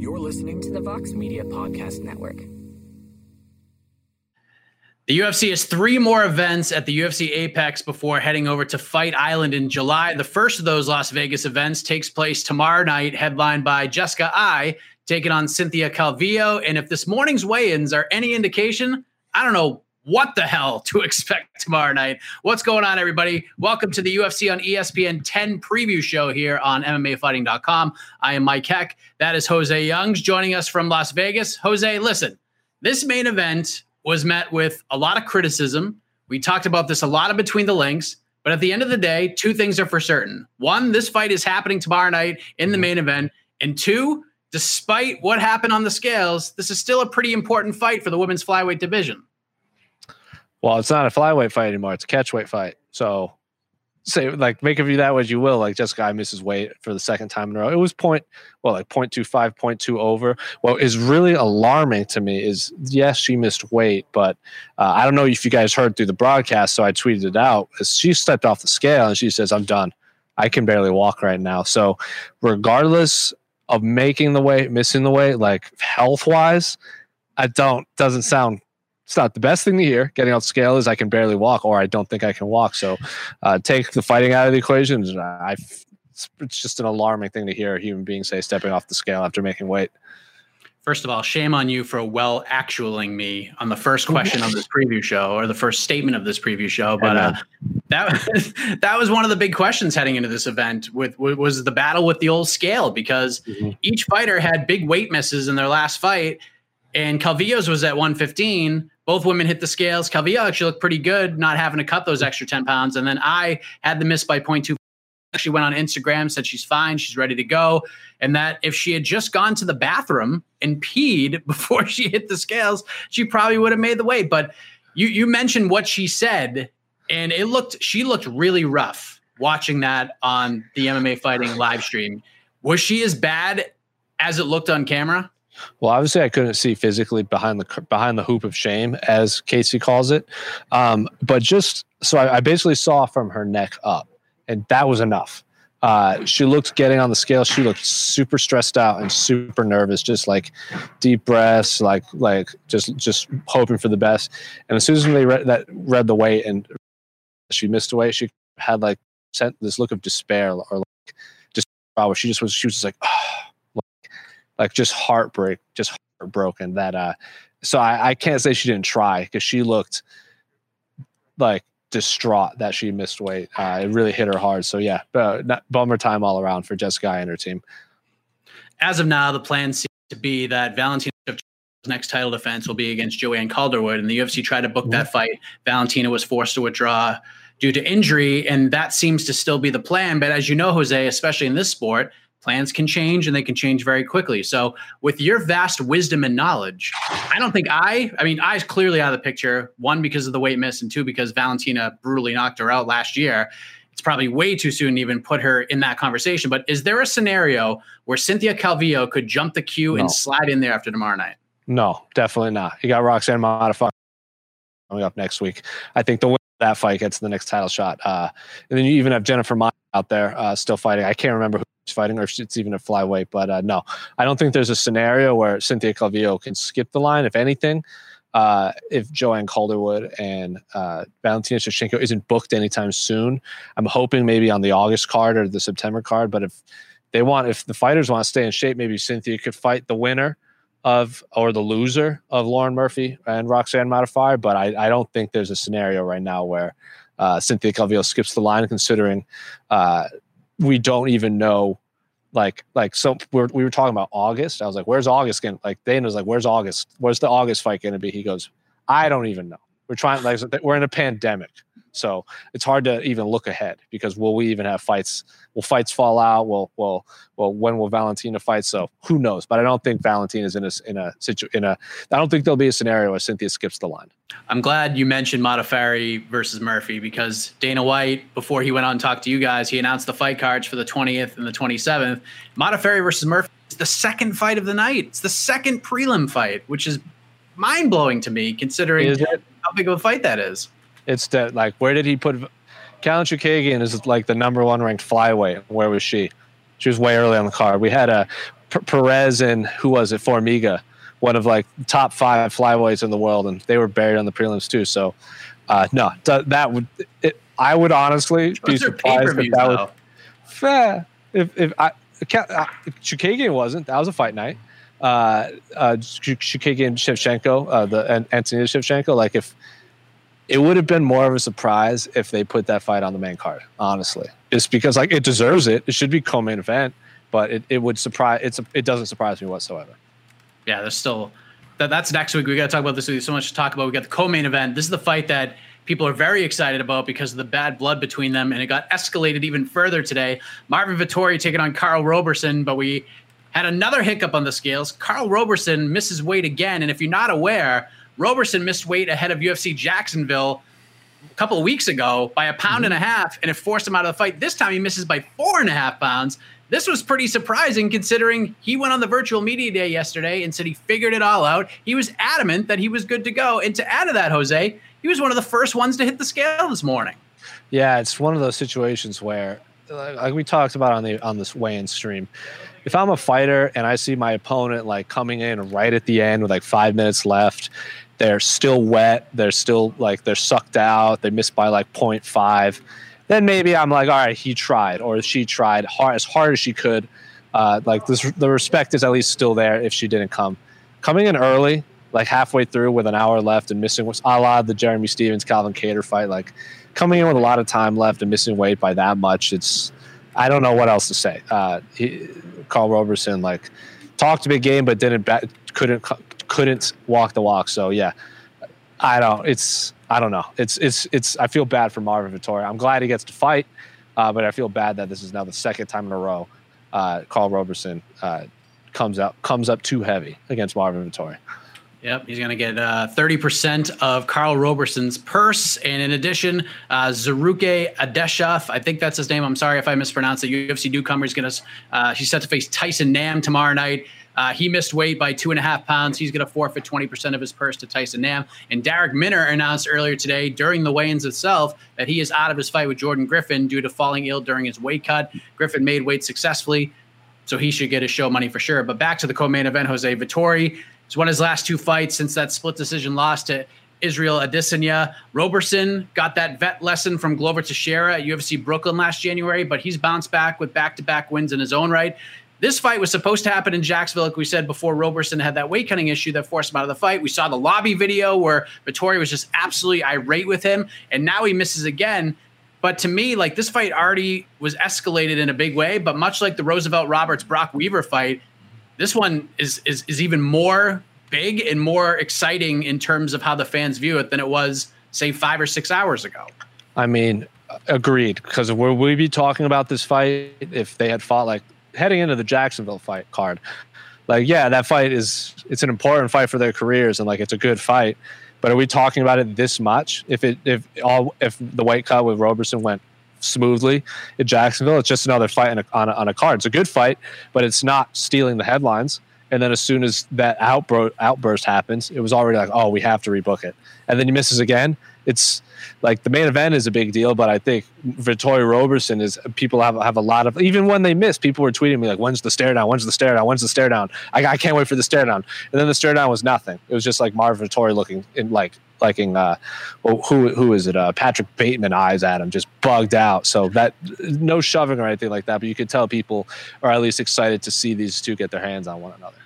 You're listening to the Vox Media Podcast Network. The UFC has three more events at the UFC Apex before heading over to Fight Island in July. The first of those Las Vegas events takes place tomorrow night, headlined by Jessica Eye taking on Cynthia Calvillo. And if this morning's weigh ins are any indication, I don't know what the hell to expect tomorrow night. What's going on, everybody? Welcome to the UFC on ESPN 10 preview show here on MMAfighting.com. I am Mike Heck. That is Jose Youngs joining us from Las Vegas. Jose, listen, this main event was met with a lot of criticism. We talked about this a lot of between the links. But at the end of the day, two things are for certain. One, this fight is happening tomorrow night in the main event. And two, despite what happened on the scales, this is still a pretty important fight for the women's flyweight division. Well, it's not a flyweight fight anymore. It's a catchweight fight. So say like make of you that what you will. Like Jessica Eye misses weight for the second time in a row. It was point well like 0.25, 0.2 over. What is really alarming to me is yes, she missed weight, but uh, I don't know if you guys heard through the broadcast, so I tweeted it out. She stepped off the scale and she says, I'm done. I can barely walk right now. So regardless of making the weight, missing the weight, like health wise, I don't doesn't sound it's not the best thing to hear. Getting off scale is I can barely walk, or I don't think I can walk. So, uh, take the fighting out of the equation. I, it's just an alarming thing to hear a human being say stepping off the scale after making weight. First of all, shame on you for well actualing me on the first question of this preview show or the first statement of this preview show. But uh, that was, that was one of the big questions heading into this event. With, was the battle with the old scale because mm-hmm. each fighter had big weight misses in their last fight, and Calvillo's was at 115 both women hit the scales. Calvillo actually looked pretty good, not having to cut those extra 10 pounds. And then Eye had the miss by 0.2. She went on Instagram, said she's fine, she's ready to go. And that if she had just gone to the bathroom and peed before she hit the scales, she probably would have made the weight. But you you mentioned what she said, and it looked she looked really rough watching that on the MMA fighting live stream. Was she as bad as it looked on camera? Well, obviously, I couldn't see physically behind the behind the hoop of shame, as Casey calls it. Um, but just so I, I, basically saw from her neck up, and that was enough. Uh, she looked getting on the scale. She looked super stressed out and super nervous, just like deep breaths, like like just just hoping for the best. And as soon as they read that read the weight and she missed away, she had like sent this look of despair or like just where she just was she was just like. Oh, like just heartbreak, just heartbroken that uh so I, I can't say she didn't try because she looked like distraught that she missed weight. Uh, it really hit her hard. So yeah, uh, bummer time all around for Jessica and her team. As of now, the plan seems to be that Valentina next title defense will be against Joanne Calderwood, and the UFC tried to book mm-hmm. that fight. Valentina was forced to withdraw due to injury, and that seems to still be the plan. But as you know, Jose, especially in this sport, plans can change and they can change very quickly. So, with your vast wisdom and knowledge, I don't think I, I mean, Eye's clearly out of the picture. One, because of the weight miss, and two, because Valentina brutally knocked her out last year. It's probably way too soon to even put her in that conversation. But is there a scenario where Cynthia Calvillo could jump the queue no. and slide in there after tomorrow night? No, definitely not. You got Roxanne Modafferi coming up next week. I think the of that fight gets the next title shot. Uh, and then you even have Jennifer Maia out there uh, still fighting. I can't remember who's fighting or if it's even a flyweight. But uh, no, I don't think there's a scenario where Cynthia Calvillo can skip the line. If anything, uh, if Joanne Calderwood and uh, Valentina Shevchenko isn't booked anytime soon, I'm hoping maybe on the August card or the September card. But if they want, if the fighters want to stay in shape, maybe Cynthia could fight the winner of or the loser of Lauren Murphy and Roxanne Modafferi. But I, I don't think there's a scenario right now where uh, Cynthia Calvillo skips the line, considering uh, we don't even know like like so we were, we were talking about august. I was like where's august going like dana was like where's august? Where's the august fight going to be? He goes i don't even know. We're trying like we're in a pandemic so it's hard to even look ahead because will we even have fights? Will fights fall out? Will will well when will Valentina fight? So who knows? But I don't think Valentina's in a in a situ in a. I don't think there'll be a scenario where Cynthia skips the line. I'm glad you mentioned Modafferi versus Murphy because Dana White, before he went on to talk to you guys, he announced the fight cards for the 20th and the 27th. Modafferi versus Murphy is the second fight of the night. It's the second prelim fight, which is mind blowing to me considering how big of a fight that is. It's that like where did he put Katlyn Chookagian is like the number one ranked flyweight. Where was she? She was way early on the card. We had a P- Perez and who was it? Formiga, one of like top five flyweights in the world, and they were buried on the prelims too. So, uh, no, th- that would it, I would honestly be surprised if that was fair. If if I uh, Chookagian wasn't, that was a fight night. Uh, uh, Chookagian Shevchenko, uh, the and Antonina Shevchenko, like if it would have been more of a surprise if they put that fight on the main card. Honestly, just because like it deserves it. It should be co-main event, but it, it would surprise. It's it doesn't surprise me whatsoever. Yeah, there's still that. That's next week. We got to talk about this. There's so much to talk about. We got the co-main event. This is the fight that people are very excited about because of the bad blood between them, and it got escalated even further today. Marvin Vettori taking on Karl Roberson, but we had another hiccup on the scales. Karl Roberson misses weight again, and if you're not aware Roberson missed weight ahead of UFC Jacksonville a couple of weeks ago by a pound mm-hmm. and a half, and it forced him out of the fight. This time he misses by four and a half pounds. This was pretty surprising considering he went on the virtual media day yesterday and said he figured it all out. He was adamant that he was good to go. And to add to that, Jose, he was one of the first ones to hit the scale this morning. Yeah, it's one of those situations where, like we talked about on the on this weigh-in stream, if I'm a fighter and I see my opponent like coming in right at the end with like five minutes left, they're still wet, they're still like they're sucked out, they missed by like 0.5, then maybe I'm like, all right, he tried or she tried hard as hard as she could. Uh, like this, the respect is at least still there if she didn't come. Coming in early, like halfway through with an hour left and missing was a la the Jeremy Stephens Calvin Kattar fight, like coming in with a lot of time left and missing weight by that much, it's I don't know what else to say. Uh, he, Karl Roberson like talked a big game, but didn't couldn't couldn't walk the walk. So yeah, I don't. It's I don't know. It's it's it's. I feel bad for Marvin Vettori. I'm glad he gets to fight, uh, but I feel bad that this is now the second time in a row. Uh, Karl Roberson uh, comes out comes up too heavy against Marvin Vettori. Yep, he's going to get uh, 30% of Karl Roberson's purse. And in addition, uh, Zarrukh Adashev, I think that's his name. I'm sorry if I mispronounced it. UFC newcomer is going to, uh, set to face Tyson Nam tomorrow night. Uh, he missed weight by two and a half pounds. He's going to forfeit 20% of his purse to Tyson Nam. And Darrick Minner announced earlier today during the weigh ins itself that he is out of his fight with Jordan Griffin due to falling ill during his weight cut. Griffin made weight successfully, so he should get his show money for sure. But back to the co main event, Jose Vettori He's won his last two fights since that split decision loss to Israel Adesanya. Roberson got that vet lesson from Glover Teixeira at UFC Brooklyn last January, but he's bounced back with back to back wins in his own right. This fight was supposed to happen in Jacksonville, like we said before. Roberson had that weight cutting issue that forced him out of the fight. We saw the lobby video where Vettori was just absolutely irate with him, and now he misses again. But to me, like this fight already was escalated in a big way. But much like the Roosevelt Roberts Brock Weaver fight, this one is is is even more big and more exciting in terms of how the fans view it than it was say five or six hours ago. I mean, agreed. Because would we be talking about this fight if they had fought like heading into the Jacksonville fight card? Like, yeah, that fight is it's an important fight for their careers and like it's a good fight. But are we talking about it this much? If it if all if the white cut with Roberson went smoothly in Jacksonville. It's just another fight on a, on a, on a card. It's a good fight, but it's not stealing the headlines. And then as soon as that outbro- outburst happens, it was already like, oh, we have to rebook it. And then he misses again. It's like the main event is a big deal, but I think Vettori Roberson is people have have a lot of even when they miss, people were tweeting me like, "When's the stare down? When's the stare down? When's the stare down? I, I can't wait for the stare down." And then the stare down was nothing. It was just like Marvin Vettori looking in like liking uh who who is it uh Patrick Bateman eyes at him just bugged out so that no shoving or anything like that but you could tell people are at least excited to see these two get their hands on one another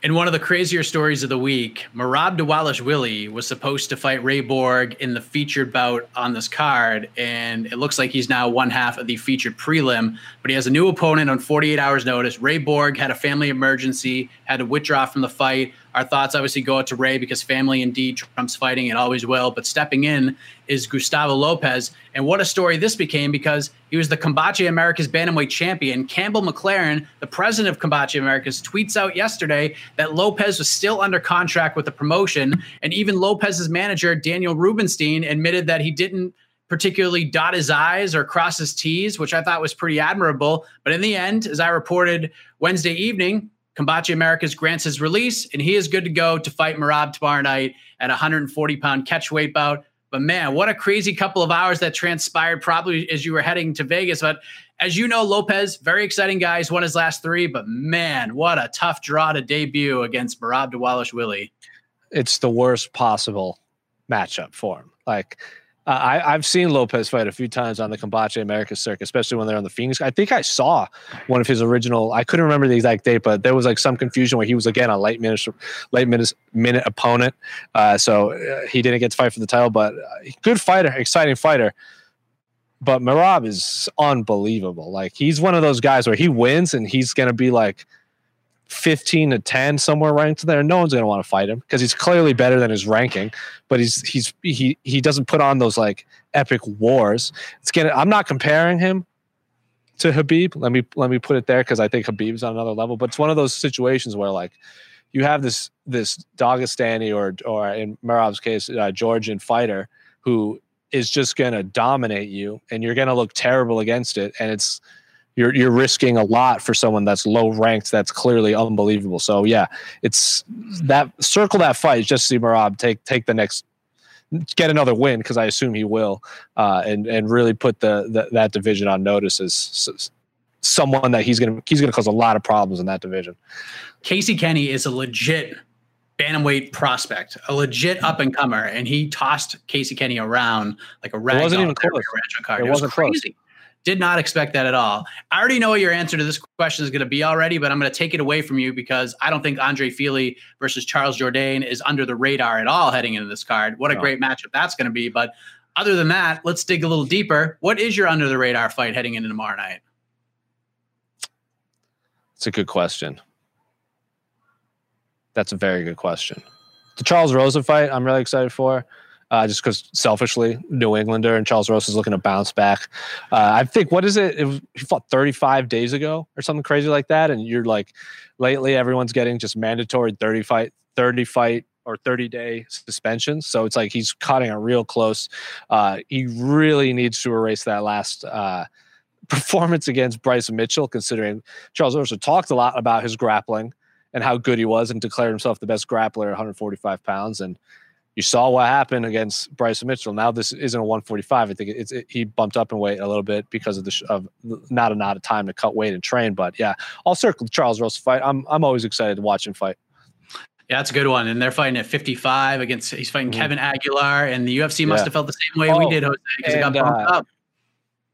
in one of the crazier stories of the week, Merab Willie was supposed to fight Ray Borg in the featured bout on this card, and it looks like he's now one half of the featured prelim. But he has a new opponent on 48 hours' notice. Ray Borg had a family emergency, had to withdraw from the fight. Our thoughts obviously go out to Ray because family indeed trumps fighting and always will. But stepping in is Gustavo Lopez. And what a story this became because he was the Combate Americas Bantamweight champion. Campbell McLaren, the president of Combate Americas, tweets out yesterday that Lopez was still under contract with the promotion. And even Lopez's manager, Daniel Rubenstein, admitted that he didn't particularly dot his I's or cross his T's, which I thought was pretty admirable. But in the end, as I reported Wednesday evening, Combate Americas grants his release, and he is good to go to fight Merab tomorrow night at 140 pound catch weight bout. But man, what a crazy couple of hours that transpired probably as you were heading to Vegas. But as you know, Lopez, very exciting guy. He's won his last three, but man, what a tough draw to debut against Merab Willie. It's the worst possible matchup for him. Like I, have seen Lopez fight a few times on the Combate America circuit, especially when they're on the Phoenix. I think I saw one of his original. I couldn't remember the exact date, but there was like some confusion where he was again a late minute, late minute, minute opponent. Uh, so uh, he didn't get to fight for the title, but uh, good fighter, exciting fighter. But Merab is unbelievable. Like he's one of those guys where he wins and he's gonna be like 15 to 10 somewhere ranked there. No one's going to want to fight him because he's clearly better than his ranking but he's he's he he doesn't put on those like epic wars. It's gonna i'm not comparing him to Khabib let me let me put it there because i think Khabib's on another level but it's one of those situations where like you have this this Dagestani or or in Merab's case uh, Georgian fighter who is just going to dominate you and you're going to look terrible against it and it's you're you're risking a lot for someone that's low ranked that's clearly unbelievable. So yeah, it's that circle that fight just see Merab take take the next get another win because I assume he will, uh, and and really put the, the, that division on notice as someone that he's gonna he's gonna cause a lot of problems in that division. Casey Kenny is a legit bantamweight prospect, a legit up and comer, and he tossed Casey Kenny around like a rag. It wasn't even close. It, it wasn't was crazy. Close. Did not expect that at all. I already know what your answer to this question is going to be already, but I'm going to take it away from you because I don't think Andre Fili versus Charles Jourdain is under the radar at all heading into this card. What a no. great matchup that's going to be. But other than that, let's dig a little deeper. What is your under the radar fight heading into tomorrow night? It's a good question. That's a very good question. The Charles Rosa fight, I'm really excited for uh, just because selfishly, New Englander and Charles Rosa is looking to bounce back. Uh, I think what is it? it was, he fought 35 days ago or something crazy like that, and you're like, lately everyone's getting just mandatory 30 fight, 30 fight or 30 day suspensions. So it's like he's cutting it real close. Uh, he really needs to erase that last uh, performance against Bryce Mitchell, considering Charles Rosa talked a lot about his grappling and how good he was and declared himself the best grappler at 145 pounds. And you saw what happened against Bryce Mitchell. Now this isn't a 145. I think it's it, he bumped up in weight a little bit because of the sh- of not a not of time to cut weight and train. But yeah, I'll circle Charles Rosa fight. I'm I'm always excited to watch him fight. Yeah, that's a good one. And they're fighting at 55 against he's fighting mm-hmm. Kevin Aguilar, and the UFC must yeah. have felt the same way oh, we did, Jose, because it got bumped uh, up.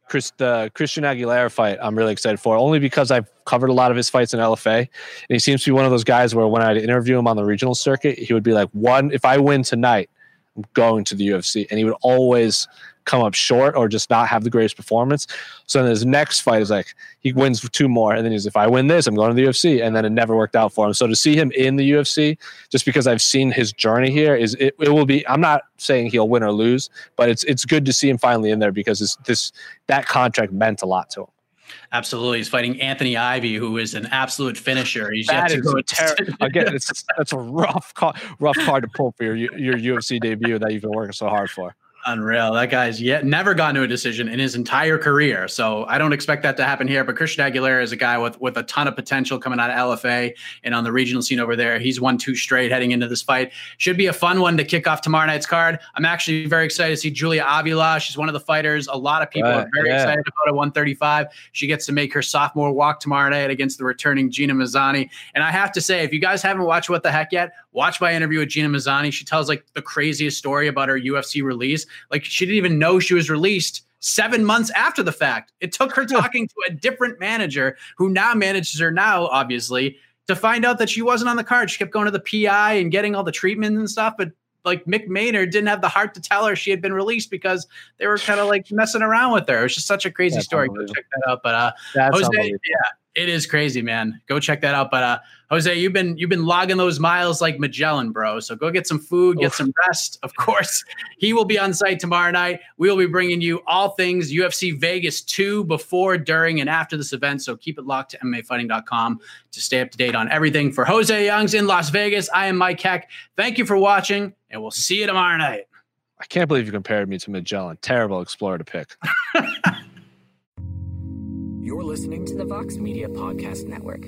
Chris, the Christian Aguilera fight, I'm really excited for, only because I've covered a lot of his fights in LFA, and he seems to be one of those guys where when I'd interview him on the regional circuit, he would be like, "One, if I win tonight, I'm going to the UFC," and he would always come up short or just not have the greatest performance. So then his next fight is like he wins two more, and then he's if I win this, I'm going to the UFC, and then it never worked out for him. So to see him in the UFC, just because I've seen his journey here, is it, it will be. I'm not saying he'll win or lose, but it's it's good to see him finally in there because this this that contract meant a lot to him. Absolutely, he's fighting Anthony Ivy, who is an absolute finisher. He's that yet to go ter- again. It's that's a rough, rough card to pull for your your UFC debut that you've been working so hard for. Unreal. That guy's yet never gotten to a decision in his entire career. So I don't expect that to happen here. But Christian Aguilera is a guy with with a ton of potential coming out of LFA and on the regional scene over there. He's won two straight heading into this fight. Should be a fun one to kick off tomorrow night's card. I'm actually very excited to see Julia Avila. She's one of the fighters. A lot of people right, are very yeah. excited about at 135. She gets to make her sophomore walk tomorrow night against the returning Gina Mazany. And I have to say, if you guys haven't watched What the Heck yet, watch my interview with Gina Mazany. She tells like the craziest story about her UFC release. Like she didn't even know she was released seven months after the fact. It took her talking to a different manager who now manages her now, obviously, to find out that she wasn't on the card. She kept going to the PI and getting all the treatment and stuff, but like Mick Maynard didn't have the heart to tell her she had been released because they were kind of like messing around with her. It was just such a crazy That's story. Go check that out. But uh, That's Jose, yeah, it is crazy, man. Go check that out. But uh, Jose, you've been you've been logging those miles like Magellan, bro. So go get some food, get Oof. some rest. Of course, he will be on site tomorrow night. We will be bringing you all things UFC Vegas 2 before, during, and after this event. So keep it locked to MMAfighting.com to stay up to date on everything. For Jose Youngs in Las Vegas, I am Mike Heck. Thank you for watching, and we'll see you tomorrow night. I can't believe you compared me to Magellan. Terrible explorer to pick. You're listening to the Vox Media Podcast Network.